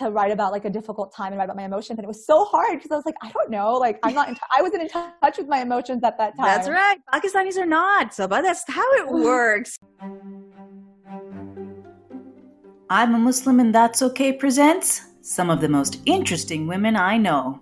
to write about like a difficult time and write about my emotions. And it was so hard because I was like, I don't know, like I'm not, in t- I wasn't in touch with my emotions at that time. That's right. Pakistanis are not, Sabah. That's how it works. I'm a Muslim and That's Okay presents some of the most interesting women I know.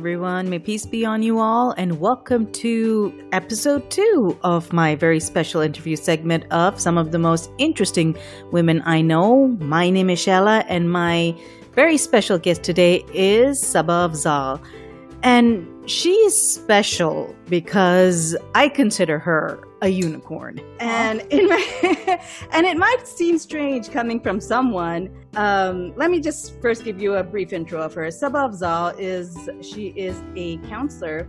Everyone. May peace be on you all, and welcome to episode two of my very special interview segment of some of the most interesting women I know. My name is Shella, and my very special guest today is Sabah Afzal. And she is special because I consider her a unicorn. And in my, and it might seem strange coming from someone. Um, let me just first give you a brief intro of her. Sabah Afzal is she is a counselor,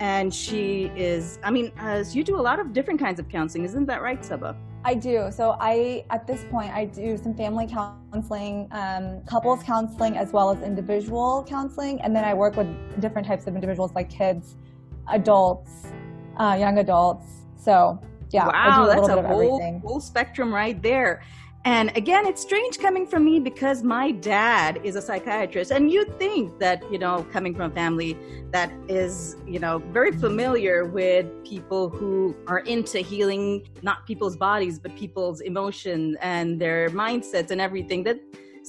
and she is. I mean, uh, you do a lot of different kinds of counseling, isn't that right, Sabah? I do. So I, at this point, I do some family counseling, um, couples counseling, as well as individual counseling, and then I work with different types of individuals, like kids, adults, uh, young adults. So yeah, wow, a that's a whole, whole spectrum right there. And again, it's strange coming from me because my dad is a psychiatrist. And you'd think that, you know, coming from a family that is, you know, very familiar with people who are into healing not people's bodies, but people's emotions and their mindsets and everything, that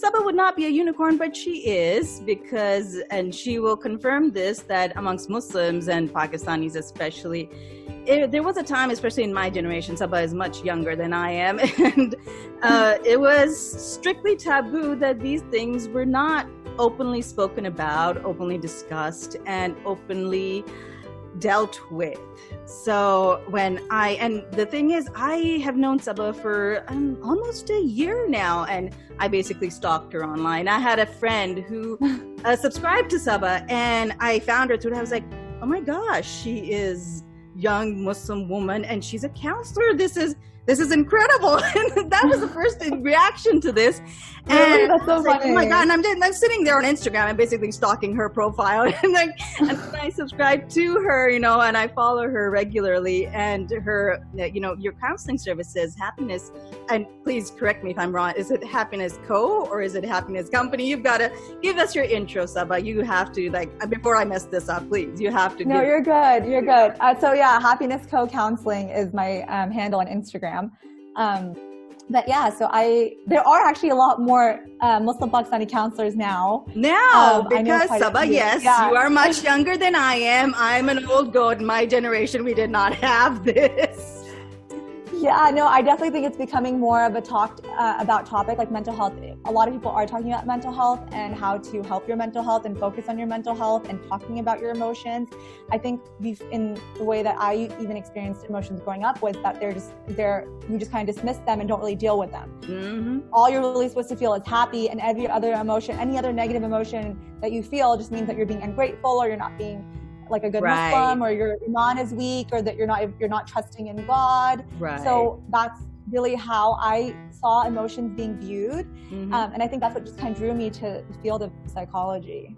Sabah would not be a unicorn, but she is because, and she will confirm this, that amongst Muslims and Pakistanis especially, it, there was a time, especially in my generation, Sabah is much younger than I am, and uh, it was strictly taboo that these things were not openly spoken about, openly discussed, and openly dealt with. So when I and the thing is, I have known Sabah for um, almost a year now, and I basically stalked her online. I had a friend who uh, subscribed to Sabah, and I found her through. I was like, oh my gosh, she is young Muslim woman and she's a counselor. This is this is incredible. and that was the first reaction to this. And that's so like, oh my god! And I'm, I'm sitting there on Instagram. I'm basically stalking her profile, and like, and I subscribe to her, you know, and I follow her regularly. And her, uh, you know, your counseling services, happiness, and please correct me if I'm wrong. Is it Happiness Co. or is it Happiness Company? You've got to give us your intro, Sabah. You have to like before I mess this up, please. You have to. No, you're good. You're good. Uh, so yeah, Happiness Co. Counseling is my um, handle on Instagram. Um, but yeah, so I there are actually a lot more uh, Muslim Pakistani counselors now. Now, um, because Sabah, yes, yeah. you are much younger than I am. I'm an old goat. My generation, we did not have this. Yeah, no, I definitely think it's becoming more of a talked uh, about topic like mental health. A lot of people are talking about mental health and how to help your mental health and focus on your mental health and talking about your emotions. I think in the way that I even experienced emotions growing up was that they're just they're you just kind of dismiss them and don't really deal with them. Mm-hmm. All you're really supposed to feel is happy, and every other emotion, any other negative emotion that you feel, just means that you're being ungrateful or you're not being like a good right. Muslim or your iman is weak or that you're not you're not trusting in God. Right. So that's really how I saw emotions being viewed, mm-hmm. um, and I think that's what just kind of drew me to the field of psychology.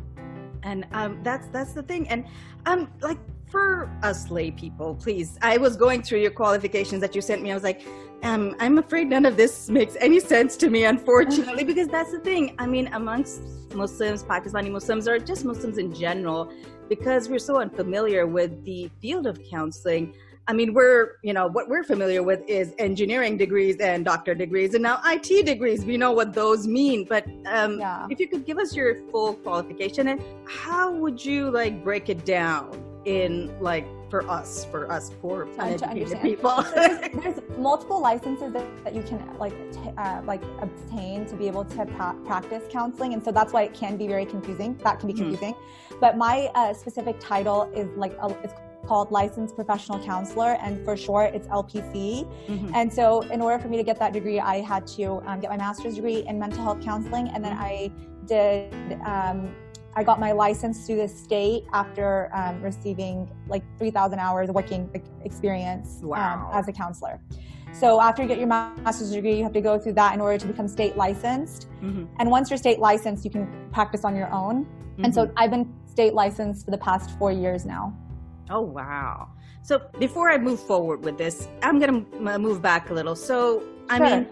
And um, that's that's the thing, and um, like for us lay people, please. I was going through your qualifications that you sent me. I was like, um, I'm afraid none of this makes any sense to me, unfortunately, because that's the thing. I mean, amongst Muslims, Pakistani Muslims, or just Muslims in general, because we're so unfamiliar with the field of counseling. I mean, we're, you know, what we're familiar with is engineering degrees and doctor degrees and now IT degrees. We know what those mean. But um, yeah. if you could give us your full qualification and how would you like break it down in like for us, for us poor uneducated people? there's, there's, multiple licenses that, that you can like t- uh, like obtain to be able to pa- practice counseling, and so that's why it can be very confusing. That can be mm-hmm. confusing. Mm-hmm. But my uh, specific title is like a, it's called licensed professional counselor and for short it's lpc mm-hmm. and so in order for me to get that degree i had to um, get my master's degree in mental health counseling and then mm-hmm. i did um, I got my license through the state after um, receiving like 3,000 hours working experience um, wow. um, as a counselor. So after you get your master's degree, you have to go through that in order to become state licensed. Mm-hmm. And once you're state licensed, you can practice on your own. Mm-hmm. And so mm-hmm. I've been state licensed for the past four years now. Oh wow! So before I move forward with this, I'm going to move back a little. So, I sure. mean,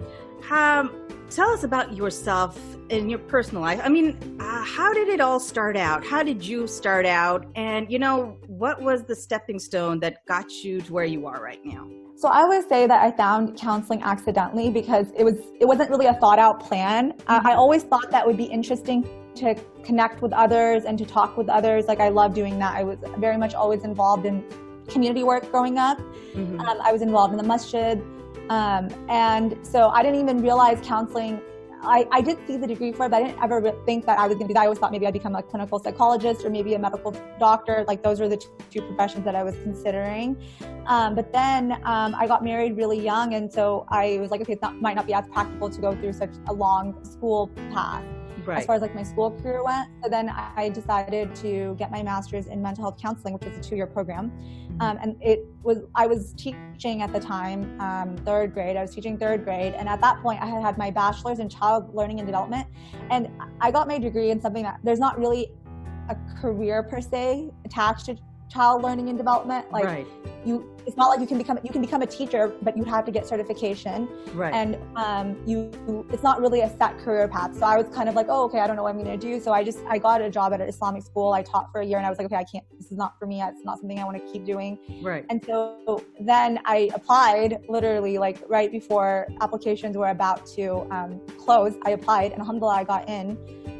um, tell us about yourself in your personal life. I mean, uh, how did it all start out? How did you start out? And, you know, what was the stepping stone that got you to where you are right now? So I would say that I found counseling accidentally because it was it wasn't really a thought out plan. Mm-hmm. I, I always thought that would be interesting to connect with others and to talk with others. Like I love doing that. I was very much always involved in community work growing up. Mm-hmm. Um, I was involved in the masjid. Um, and so I didn't even realize counseling I, I did see the degree for it, but I didn't ever think that I was going to do that. I always thought maybe I'd become a clinical psychologist or maybe a medical doctor. Like those were the two professions that I was considering. Um, but then um, I got married really young, and so I was like, okay, it might not be as practical to go through such a long school path. Right. As far as like my school career went, so then I decided to get my master's in mental health counseling, which is a two-year program. Um, and it was, I was teaching at the time, um, third grade. I was teaching third grade. And at that point, I had had my bachelor's in child learning and development. And I got my degree in something that there's not really a career per se attached to child learning and development. Like right. you, it's not like you can become you can become a teacher, but you have to get certification. Right. And um, you, it's not really a set career path. So I was kind of like, oh, okay, I don't know what I'm going to do. So I just I got a job at an Islamic school. I taught for a year, and I was like, okay, I can't. This is not for me. It's not something I want to keep doing. Right. And so then I applied literally like right before applications were about to um, close. I applied, and alhamdulillah, I got in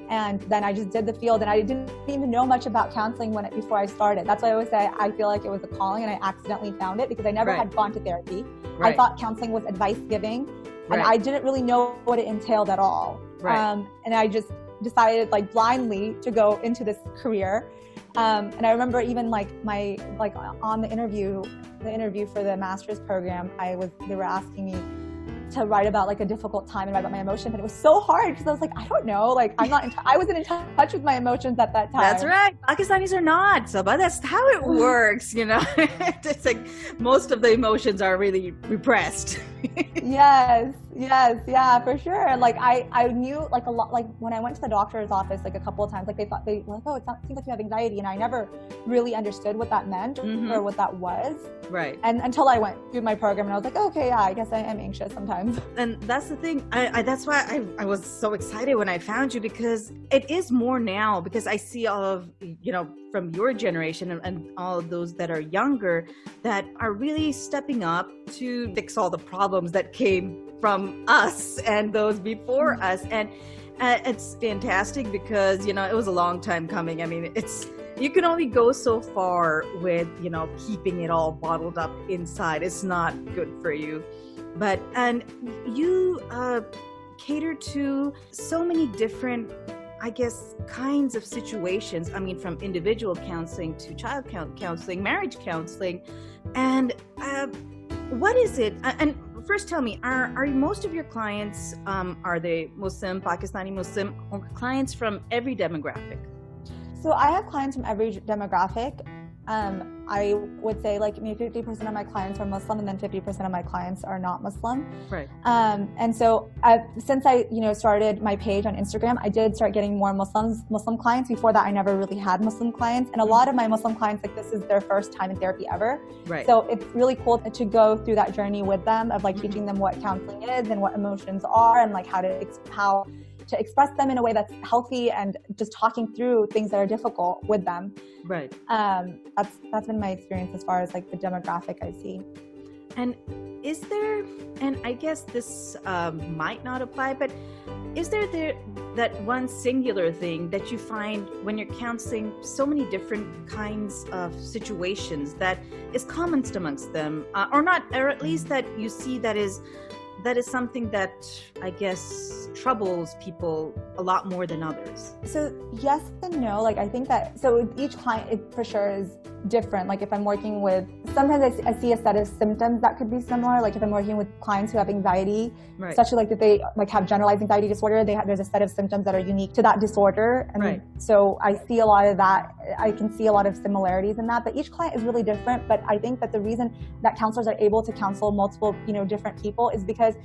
and then I just did the field and I didn't even know much about counseling when it before I started. That's why I always say I feel like it was a calling and I accidentally found it because I never right. had gone to therapy. Right. I thought counseling was advice giving right. and I didn't really know what it entailed at all. Um, and I just decided like blindly to go into this career. Um, and I remember even like my like on the interview, the interview for the master's program, I was they were asking me to write about like a difficult time and write about my emotions. And it was so hard because I was like, I don't know, like I'm not, in t- I wasn't in touch with my emotions at that time. That's right. Pakistanis are not, so but that's how it works, you know. it's like most of the emotions are really repressed. yes, yes, yeah, for sure. Like I, I knew like a lot. Like when I went to the doctor's office, like a couple of times, like they thought they were like, oh, it seems like you have anxiety, and I never really understood what that meant mm-hmm. or what that was. Right. And until I went through my program, and I was like, okay, yeah, I guess I am anxious sometimes. And that's the thing. I, I that's why I, I was so excited when I found you because it is more now because I see all of you know from your generation and, and all those that are younger that are really stepping up to fix all the problems that came from us and those before mm-hmm. us and uh, it's fantastic because you know it was a long time coming i mean it's you can only go so far with you know keeping it all bottled up inside it's not good for you but and you uh, cater to so many different I guess, kinds of situations. I mean, from individual counseling to child counseling, marriage counseling. And uh, what is it? And first tell me, are, are most of your clients, um, are they Muslim, Pakistani Muslim, or clients from every demographic? So I have clients from every demographic. Um, I would say like maybe 50% of my clients are Muslim and then 50% of my clients are not Muslim. Right. Um, and so uh, since I, you know, started my page on Instagram, I did start getting more Muslims, Muslim clients. Before that, I never really had Muslim clients. And a lot of my Muslim clients, like this is their first time in therapy ever. Right. So it's really cool to go through that journey with them of like mm-hmm. teaching them what counseling is and what emotions are and like how to, how to express them in a way that's healthy and just talking through things that are difficult with them. Right. Um, that's that's been my experience as far as like the demographic I see. And is there, and I guess this um, might not apply, but is there there that one singular thing that you find when you're counseling so many different kinds of situations that is common amongst them, uh, or not, or at least that you see that is that is something that I guess troubles people a lot more than others. So yes and no. Like I think that so each client it for sure is different. Like if I'm working with sometimes I, see a set of symptoms that could be similar. Like if I'm working with clients who have anxiety, right. especially like if they like have generalized anxiety disorder, they have, there's a set of symptoms that are unique to that disorder. And right. so I see a lot of that. I can see a lot of similarities in that. But each client is really different. But I think that the reason that counselors are able to counsel multiple, you know, different people is because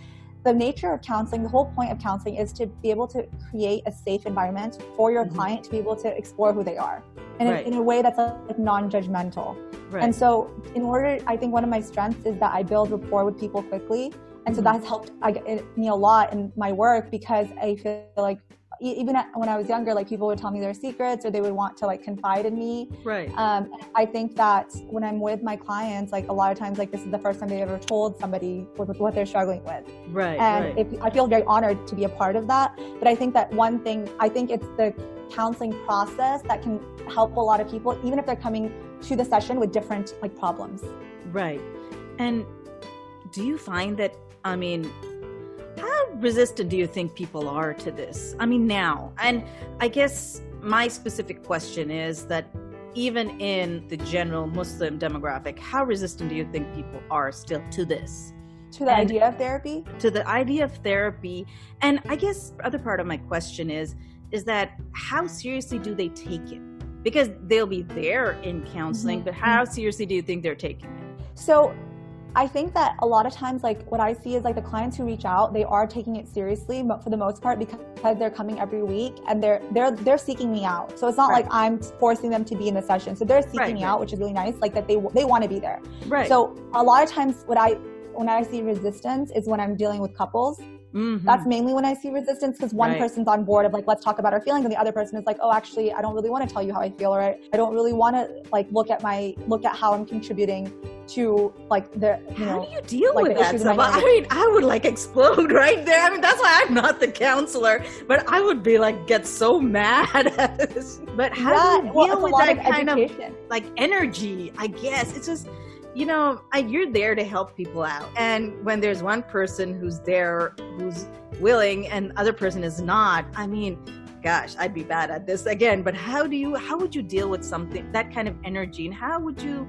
the nature of counseling, the whole point of counseling is to be able to create a safe environment for your mm-hmm. client to be able to explore who they are in, right. a, in a way that's like non-judgmental. Right. And so, in order, I think one of my strengths is that I build rapport with people quickly, and so mm-hmm. that's helped I, me a lot in my work because I feel like even when I was younger, like people would tell me their secrets or they would want to like confide in me. Right. Um, I think that when I'm with my clients, like a lot of times, like this is the first time they've ever told somebody what, what they're struggling with. Right. And right. If, I feel very honored to be a part of that. But I think that one thing, I think it's the counseling process that can help a lot of people, even if they're coming to the session with different like problems. Right. And do you find that, I mean, how resistant do you think people are to this? I mean, now, and I guess my specific question is that even in the general Muslim demographic, how resistant do you think people are still to this? To the and idea of therapy? To the idea of therapy. And I guess other part of my question is, is that how seriously do they take it? Because they'll be there in counseling, mm-hmm. but how seriously do you think they're taking it? So I think that a lot of times, like what I see is like the clients who reach out, they are taking it seriously, but for the most part, because they're coming every week and they're they're they're seeking me out. So it's not right. like I'm forcing them to be in the session. So they're seeking right, me right. out, which is really nice. Like that they they want to be there. Right. So a lot of times, what I when I see resistance is when I'm dealing with couples Mm-hmm. That's mainly when I see resistance because one right. person's on board of like, let's talk about our feelings, and the other person is like, oh, actually, I don't really want to tell you how I feel, or I, I don't really want to like look at my look at how I'm contributing to like the you how know. do you deal like, with that? I mean, I would like explode right there. I mean, that's why I'm not the counselor, but I would be like get so mad. But how yeah, do you well, deal with that kind education. of like energy? I guess it's just you know, you're there to help people out. And when there's one person who's there who's willing and other person is not, I mean, gosh, I'd be bad at this again. But how do you, how would you deal with something, that kind of energy? And how would you,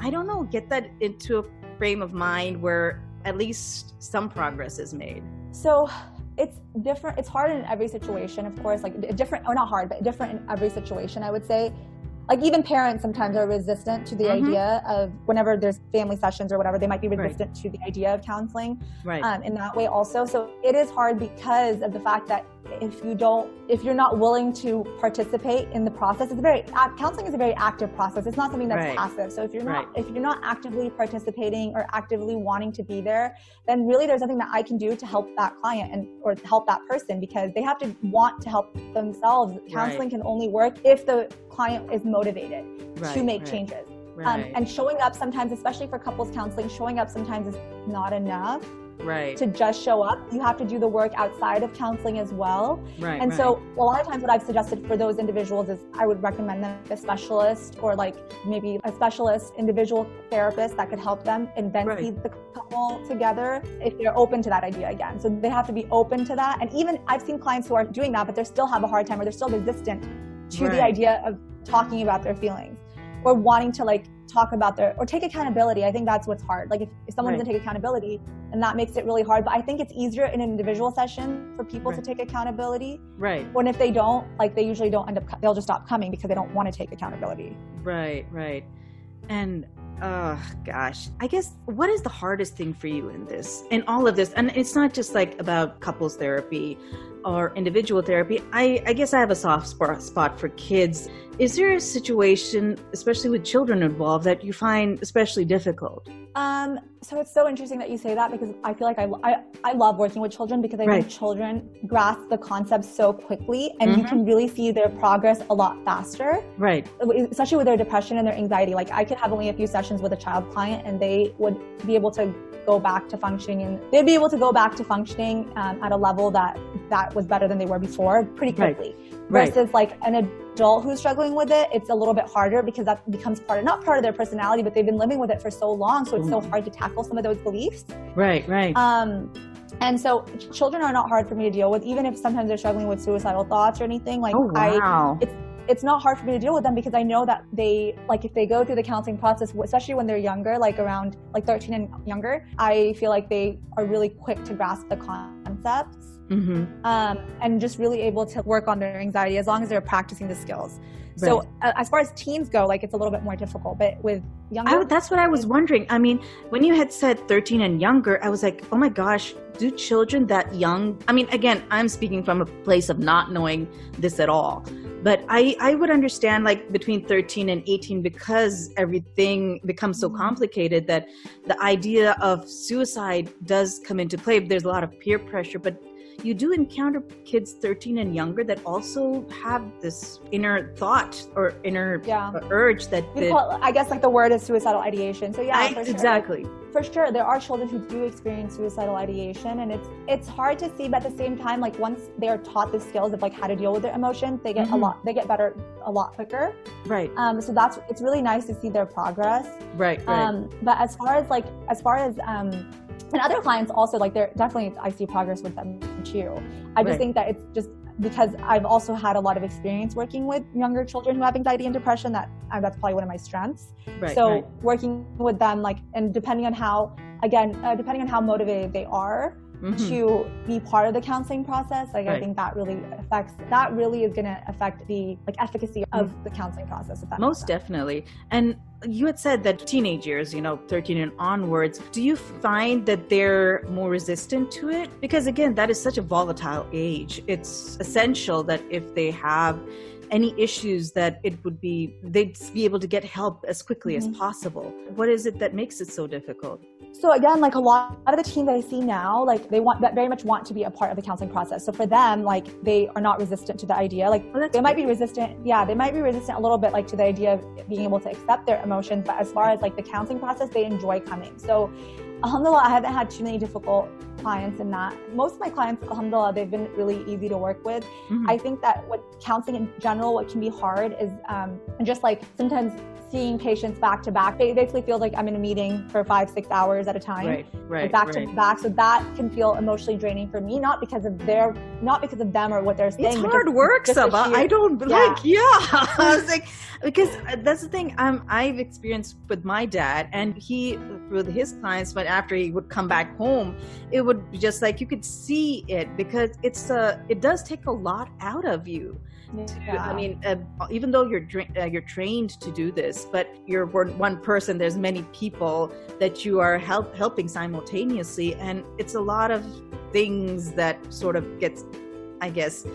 I don't know, get that into a frame of mind where at least some progress is made? So, it's different it's hard in every situation of course like different or not hard but different in every situation i would say like even parents sometimes are resistant to the mm-hmm. idea of whenever there's family sessions or whatever they might be resistant right. to the idea of counseling right. um, in that way also so it is hard because of the fact that if you don't if you're not willing to participate in the process it's very uh, counseling is a very active process it's not something that's right. passive so if you're not right. if you're not actively participating or actively wanting to be there then really there's nothing that i can do to help that client and or help that person because they have to want to help themselves counseling can only work if the client is motivated to make changes. Um, and showing up sometimes especially for couples counseling showing up sometimes is not enough right. to just show up. You have to do the work outside of counseling as well. Right and right. so a lot of times what i've suggested for those individuals is i would recommend them a specialist or like maybe a specialist individual therapist that could help them and then right. see the couple together if they're open to that idea again. So they have to be open to that. And even i've seen clients who are doing that but they still have a hard time or they're still resistant to right. the idea of talking about their feelings or wanting to like talk about their or take accountability. I think that's what's hard. Like if, if someone right. doesn't take accountability and that makes it really hard. But i think it's easier in an individual session for people right. to take accountability right. when if they don't like they usually don't end up they'll just stop coming because they don't want to take accountability. Right right. And oh gosh i guess what is the hardest thing for you in this in all of this? And it's not just like about couples therapy or individual therapy i i guess i have a soft spot for kids is there a situation, especially with children involved, that you find especially difficult? Um, so it's so interesting that you say that because I feel like I, I, I love working with children because I right. think children grasp the concepts so quickly and mm-hmm. you can really see their progress a lot faster. Right. Especially with their depression and their anxiety. Like I could have only a few sessions with a child client and they would be able to go back to functioning and they'd be able to go back to functioning um, at a level that that was better than they were before pretty quickly. Right versus right. like an adult who's struggling with it it's a little bit harder because that becomes part of not part of their personality but they've been living with it for so long so it's Ooh. so hard to tackle some of those beliefs right right um and so children are not hard for me to deal with even if sometimes they're struggling with suicidal thoughts or anything like oh, wow. i it's it's not hard for me to deal with them because I know that they like if they go through the counseling process, especially when they're younger, like around like 13 and younger, I feel like they are really quick to grasp the concepts mm-hmm. um, and just really able to work on their anxiety as long as they're practicing the skills. So uh, as far as teens go, like it's a little bit more difficult. But with younger. I, that's what I was wondering. I mean, when you had said 13 and younger, I was like, oh my gosh, do children that young? I mean, again, I'm speaking from a place of not knowing this at all. But I, I would understand like between 13 and 18 because everything becomes so mm-hmm. complicated that the idea of suicide does come into play. There's a lot of peer pressure, but you do encounter kids 13 and younger that also have this inner thought or inner yeah. urge that, that call, I guess like the word is suicidal ideation. So yeah, I, for sure. exactly. For sure, there are children who do experience suicidal ideation, and it's it's hard to see, but at the same time, like once they are taught the skills of like how to deal with their emotions, they get mm-hmm. a lot they get better a lot quicker. Right. Um. So that's it's really nice to see their progress. Right. right. Um. But as far as like as far as um and other clients also like they're definitely I see progress with them too. I just right. think that it's just because I've also had a lot of experience working with younger children who have anxiety and depression. That uh, that's probably one of my strengths. Right, so right. working with them, like, and depending on how, again, uh, depending on how motivated they are, mm-hmm. to be part of the counseling process like right. i think that really affects that really is going to affect the like efficacy of mm-hmm. the counseling process if that most definitely and you had said that teenage years you know 13 and onwards do you find that they're more resistant to it because again that is such a volatile age it's essential that if they have any issues that it would be they'd be able to get help as quickly mm-hmm. as possible what is it that makes it so difficult so again, like a lot of the teens that I see now, like they want that very much want to be a part of the counseling process. So for them, like they are not resistant to the idea. Like well, they might be resistant. Yeah, they might be resistant a little bit, like to the idea of being able to accept their emotions. But as far as like the counseling process, they enjoy coming. So alhamdulillah, I haven't had too many difficult clients in that. Most of my clients, alhamdulillah, they've been really easy to work with. Mm-hmm. I think that what counseling in general, what can be hard is um, just like sometimes seeing patients back to back. They basically feel like I'm in a meeting for five, six hours at a time. Right, right. Like back right. to back. So that can feel emotionally draining for me, not because of their, not because of them or what they're saying. It's hard work, Sabah. I don't yeah. like, yeah. I was like, because that's the thing um, I've experienced with my dad, and he, with his clients, but after he would come back home, it would be just like you could see it because it's a, it does take a lot out of you yeah. I mean, uh, even though you're uh, you're trained to do this, but you're one person. There's many people that you are help helping simultaneously, and it's a lot of things that sort of gets, I guess,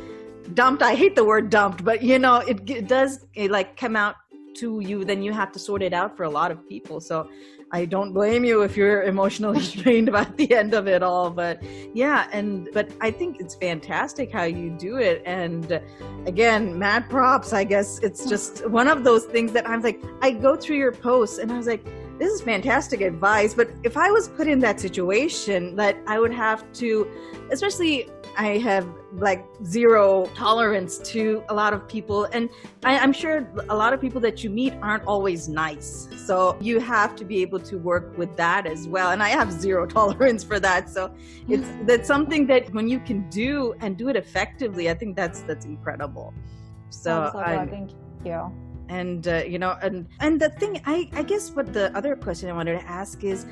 dumped. I hate the word dumped, but you know, it, it does it like come out to you. Then you have to sort it out for a lot of people. So I don't blame you if you're emotionally drained by the end of it all. But yeah, and but I think it's fantastic how you do it. And again, mad props. I guess it's just one of those things that I'm like, I go through your posts and I was like, this is fantastic advice. But if I was put in that situation, that I would have to, especially I have like zero tolerance to a lot of people. And I, am sure a lot of people that you meet aren't always nice. So you have to be able to work with that as well. And I have zero tolerance for that. So it's that's something that when you can do and do it effectively, I think that's that's incredible. So, so I, thank you. And uh, you know, and and the thing, I I guess what the other question I wanted to ask is,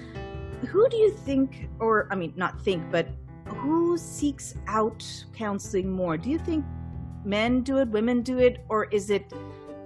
who do you think, or I mean, not think, but who seeks out counseling more? Do you think men do it, women do it, or is it,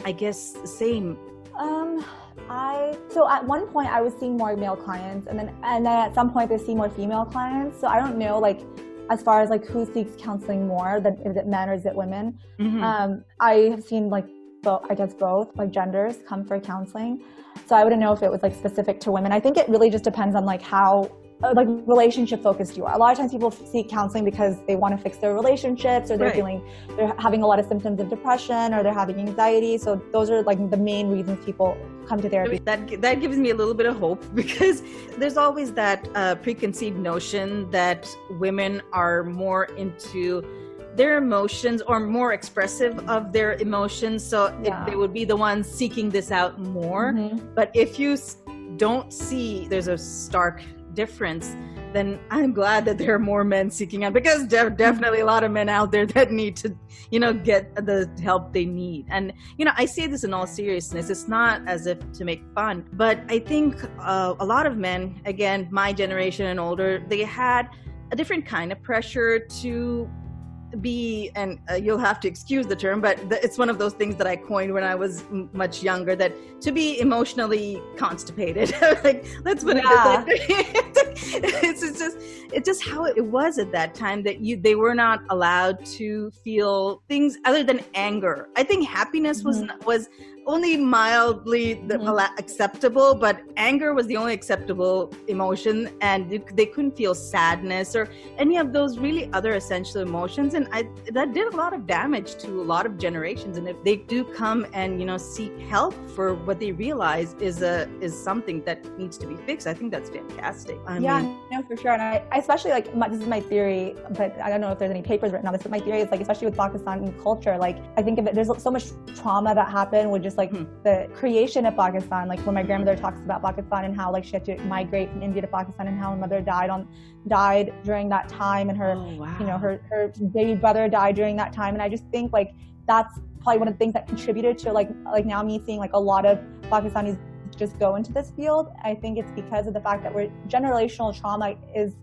I guess, the same? Um, I so at one point I was seeing more male clients, and then and then at some point they see more female clients. So I don't know, like as far as like who seeks counseling more, that is it men or is it women? Mm-hmm. Um, I have seen like both, I guess both like genders come for counseling. So I wouldn't know if it was like specific to women. I think it really just depends on like how like relationship focused you are. A lot of times people seek counseling because they want to fix their relationships or they're right. feeling they're having a lot of symptoms of depression or they're having anxiety. So those are like the main reasons people come to therapy. That that gives me a little bit of hope because there's always that uh, preconceived notion that women are more into their emotions or more expressive of their emotions so yeah. they would be the ones seeking this out more mm-hmm. but if you don't see there's a stark difference, then I'm glad that there are more men seeking out because there are definitely a lot of men out there that need to, you know, get the help they need. And, you know, I say this in all seriousness. It's not as if to make fun, but I think uh, a lot of men, again, my generation and older, they had a different kind of pressure to be and uh, you'll have to excuse the term but the, it's one of those things that i coined when i was m- much younger that to be emotionally constipated like let's put yeah. it it's, it's just it's just how it was at that time that you they were not allowed to feel things other than anger i think happiness mm-hmm. was was only mildly mm-hmm. acceptable, but anger was the only acceptable emotion, and they couldn't feel sadness or any of those really other essential emotions. And I, that did a lot of damage to a lot of generations. And if they do come and you know seek help for what they realize is a is something that needs to be fixed, I think that's fantastic. I yeah, mean, no, for sure. And I, I especially like my, this is my theory, but I don't know if there's any papers written on this. But my theory is like, especially with Pakistani culture, like I think of it, there's so much trauma that happened with just just like hmm. the creation of Pakistan. Like when my grandmother talks about Pakistan and how like she had to migrate from India to Pakistan and how her mother died on died during that time and her oh, wow. you know her her baby brother died during that time. And I just think like that's probably one of the things that contributed to like like now me seeing like a lot of Pakistanis just go into this field. I think it's because of the fact that we're generational trauma is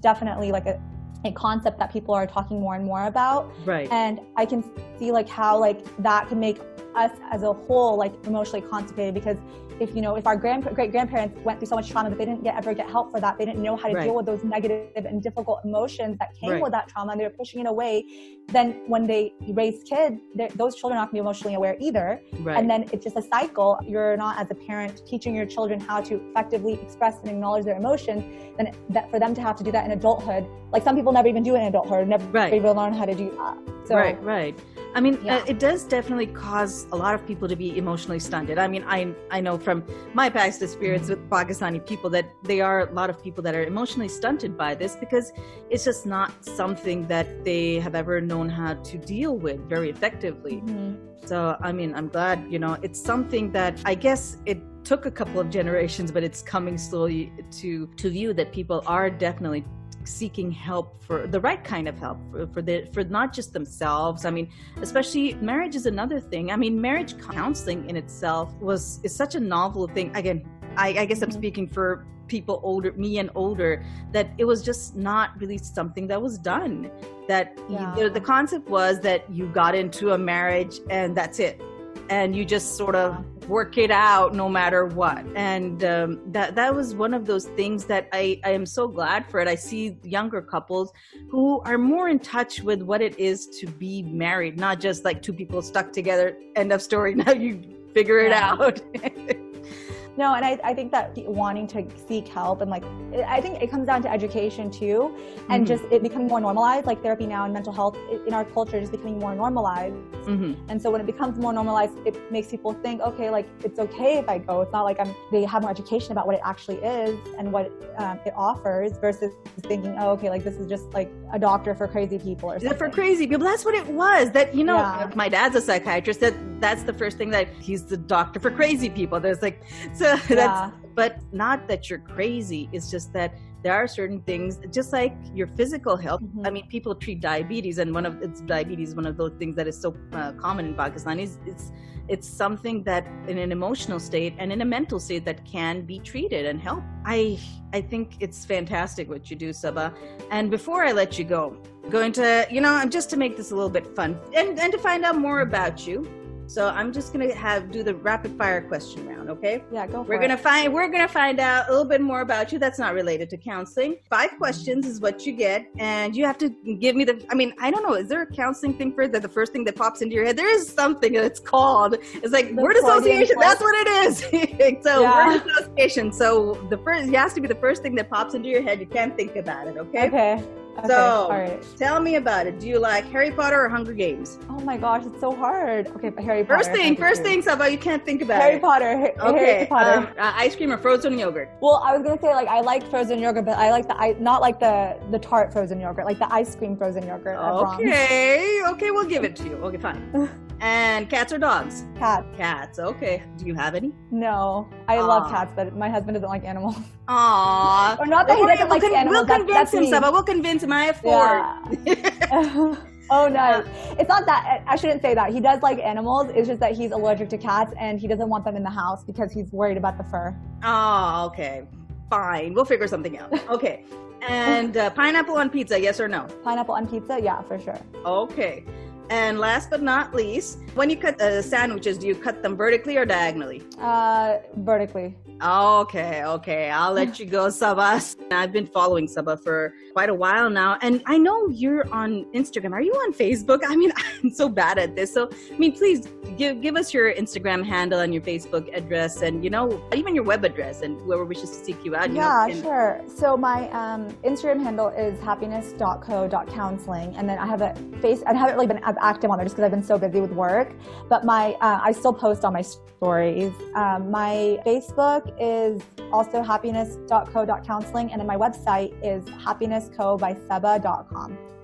definitely like a a concept that people are talking more and more about. Right. And I can see like how like that can make us as a whole like emotionally constipated because if you know if our grand great grandparents went through so much trauma but they didn't get ever get help for that they didn't know how to right. deal with those negative and difficult emotions that came right. with that trauma and they were pushing it away then when they raise kids those children aren't going to be emotionally aware either right. and then it's just a cycle you're not as a parent teaching your children how to effectively express and acknowledge their emotions then that for them to have to do that in adulthood like some people never even do it in adulthood never even learn how to do that so, right right I mean, yeah. uh, it does definitely cause a lot of people to be emotionally stunted. I mean, I I know from my past experience with Pakistani people that they are a lot of people that are emotionally stunted by this because it's just not something that they have ever known how to deal with very effectively. Mm-hmm. So, I mean, I'm glad, you know, it's something that I guess it took a couple of generations, but it's coming slowly to to view that people are definitely seeking help for the right kind of help for, for the for not just themselves. I mean especially marriage is another thing. I mean marriage counseling in itself was is such a novel thing. Again i, I guess i'm mm-hmm. speaking for people older me and older that it was just not really something that was done. That yeah. you, the, the concept was that you got into a marriage and that's it and you just sort of work it out no matter what. And um, that that was one of those things that I, I am so glad for it. I see younger couples who are more in touch with what it is to be married not just like two people stuck together end of story now you figure it yeah. out No, and I, I think that wanting to seek help and like, I think it comes down to education too, and mm-hmm. just it becoming more normalized, like therapy now and mental health in our culture is becoming more normalized. Mm-hmm. And so when it becomes more normalized, it makes people think, okay, like it's okay if I go. It's not like I'm, they have more education about what it actually is and what um, it offers versus thinking, oh, okay, like this is just like a doctor for crazy people or something. For crazy people. That's what it was. That, you know, yeah. my dad's a psychiatrist, that that's the first thing that he's the doctor for crazy people. There's like, so that's yeah. but not that you're crazy it's just that there are certain things just like your physical health mm-hmm. i mean people treat diabetes and one of it's diabetes one of those things that is so uh, common in pakistan is it's it's something that in an emotional state and in a mental state that can be treated and help i i think it's fantastic what you do Sabah and before i let you go going to you know I'm just to make this a little bit fun and and to find out more about you so I'm just gonna have do the rapid fire question round, okay? Yeah, go. we're gonna it. find we're gonna find out a little bit more about you. That's not related to counseling. Five questions is what you get, and you have to give me the. I mean, I don't know. Is there a counseling thing for that? The first thing that pops into your head. There is something that's called. It's like the word association. That's what it is. so yeah. word association. So the first, it has to be the first thing that pops into your head. You can't think about it. Okay. Okay. Okay, so, right. tell me about it. Do you like Harry Potter or Hunger Games? Oh my gosh, it's so hard. Okay, Harry Potter. First thing, first thing, about you can't think about Harry it. Potter. Okay, Harry Potter. Um, uh, ice cream or frozen yogurt? Well, I was gonna say like I like frozen yogurt, but I like the I not like the the tart frozen yogurt, like the ice cream frozen yogurt. Okay, okay, we'll give it to you. Okay, fine. And cats or dogs? Cats. Cats. Okay. Do you have any? No, I Aww. love cats, but my husband doesn't like animals. Aww. or not that he doesn't we'll like con- animals. We'll convince him, Sabah. We'll convince him. I have four. Yeah. Oh no, it's not that. I shouldn't say that. He does like animals. It's just that he's allergic to cats and he doesn't want them in the house because he's worried about the fur. Oh, okay. Fine, we'll figure something out. Okay. And uh, pineapple on pizza, yes or no? Pineapple on pizza, yeah, for sure. Okay. And last but not least, when you cut uh, sandwiches, do you cut them vertically or diagonally? Uh, vertically. Okay, okay. I'll let you go, Sabah. I've been following Sabah for quite a while now. And I know you're on Instagram. Are you on Facebook? I mean, I'm so bad at this. So, I mean, please give, give us your Instagram handle and your Facebook address and, you know, even your web address and whoever wishes to seek you out. You yeah, know, can... sure. So my um, Instagram handle is happiness.co.counseling. And then I have a face, I haven't really been as active on there just because I've been so busy with work. But my, uh, I still post on my stories. Um, my Facebook is also happiness.co.counseling, and then my website is happinessco.by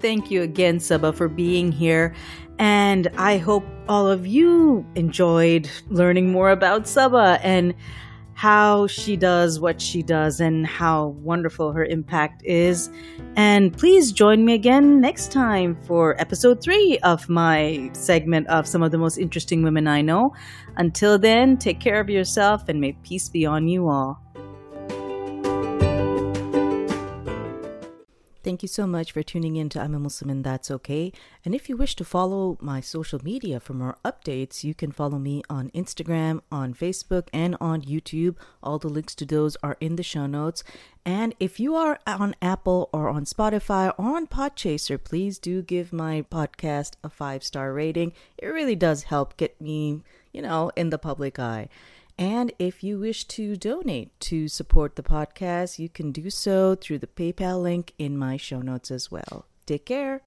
Thank you again, Sabah, for being here. And I hope all of you enjoyed learning more about Sabah and how she does what she does and how wonderful her impact is. And please join me again next time for episode three of my segment of some of the most interesting women I know. Until then, take care of yourself and may peace be on you all. Thank you so much for tuning in to I'm a Muslim and That's Okay. And if you wish to follow my social media for more updates, you can follow me on Instagram, on Facebook, and on YouTube. All the links to those are in the show notes. And if you are on Apple or on Spotify or on Podchaser, please do give my podcast a five star rating. It really does help get me, you know, in the public eye. And if you wish to donate to support the podcast, you can do so through the PayPal link in my show notes as well. Take care.